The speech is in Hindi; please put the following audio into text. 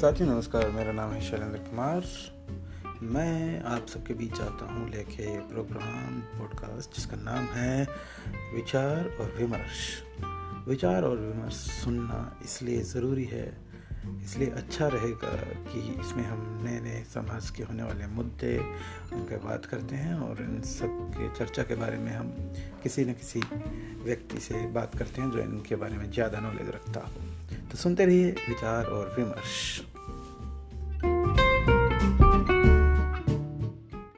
साथियों, नमस्कार। मेरा नाम है शैलेंद्र कुमार। मैं आप सबके बीच आता हूँ लेके प्रोग्राम पॉडकास्ट जिसका नाम है विचार और विमर्श। विचार और विमर्श सुनना इसलिए ज़रूरी है, इसलिए अच्छा रहेगा कि इसमें हम नए नए समाज के होने वाले मुद्दे उन पर बात करते हैं और इन सब के चर्चा के बारे में हम किसी न किसी व्यक्ति से बात करते हैं जो इनके बारे में ज़्यादा नॉलेज रखता हो। तो सुनते रहिए विचार और विमर्श।